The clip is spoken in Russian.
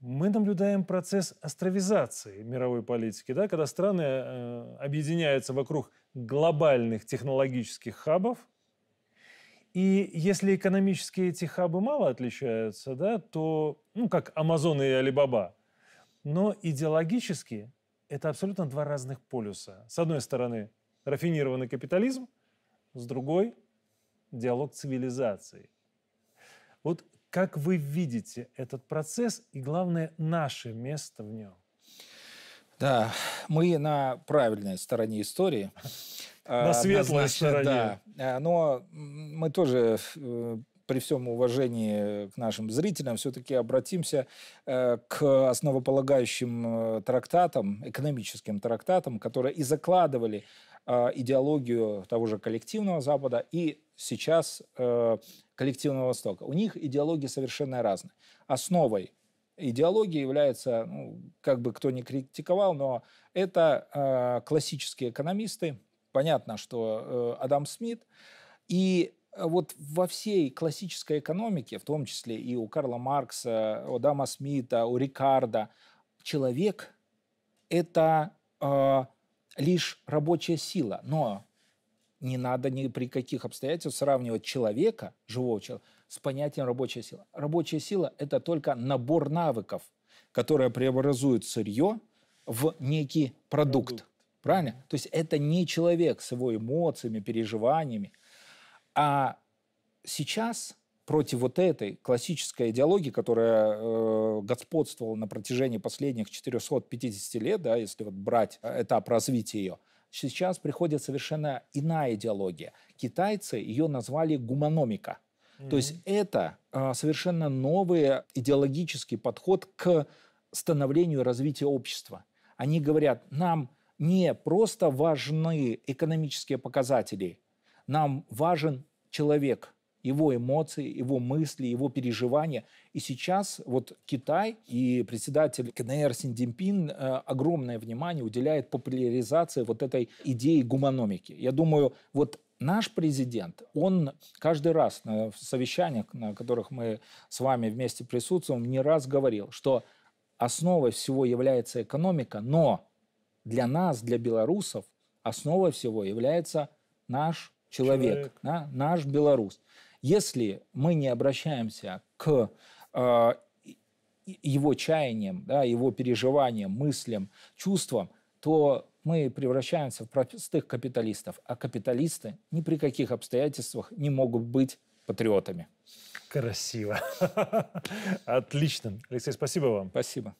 мы наблюдаем процесс островизации мировой политики, да, когда страны э, объединяются вокруг глобальных технологических хабов. И если экономически эти хабы мало отличаются, да, то, ну, как Амазон и Алибаба, но идеологически это абсолютно два разных полюса. С одной стороны, рафинированный капитализм, с другой – диалог цивилизаций. Вот как вы видите этот процесс и, главное, наше место в нем? Да, мы на правильной стороне истории. На светлой стороне. Да, а, но мы тоже э, при всем уважении к нашим зрителям все-таки обратимся э, к основополагающим э, трактатам, экономическим трактатам, которые и закладывали идеологию того же коллективного Запада и сейчас коллективного Востока. У них идеологии совершенно разные. Основой идеологии является, ну, как бы кто ни критиковал, но это э, классические экономисты. Понятно, что э, Адам Смит. И вот во всей классической экономике, в том числе и у Карла Маркса, у Адама Смита, у Рикарда, человек – это э, лишь рабочая сила. Но не надо ни при каких обстоятельствах сравнивать человека, живого человека, с понятием рабочая сила. Рабочая сила – это только набор навыков, которые преобразуют сырье в некий продукт. продукт. Правильно? То есть это не человек с его эмоциями, переживаниями. А сейчас против вот этой классической идеологии, которая э, господствовала на протяжении последних 450 лет, да, если вот брать этап развития ее – сейчас приходит совершенно иная идеология. Китайцы ее назвали гуманомика. Mm-hmm. То есть это э, совершенно новый идеологический подход к становлению и развитию общества. Они говорят, нам не просто важны экономические показатели, нам важен человек – его эмоции, его мысли, его переживания. И сейчас вот Китай и председатель КНР Синдзинпин э, огромное внимание уделяет популяризации вот этой идеи гуманомики. Я думаю, вот наш президент, он каждый раз на совещаниях, на которых мы с вами вместе присутствуем, не раз говорил, что основой всего является экономика, но для нас, для белорусов, основой всего является наш человек, человек. Да, наш белорус. Если мы не обращаемся к э, его чаяниям, да, его переживаниям, мыслям, чувствам, то мы превращаемся в простых капиталистов. А капиталисты ни при каких обстоятельствах не могут быть патриотами. Красиво. Отлично. Алексей, спасибо вам. Спасибо.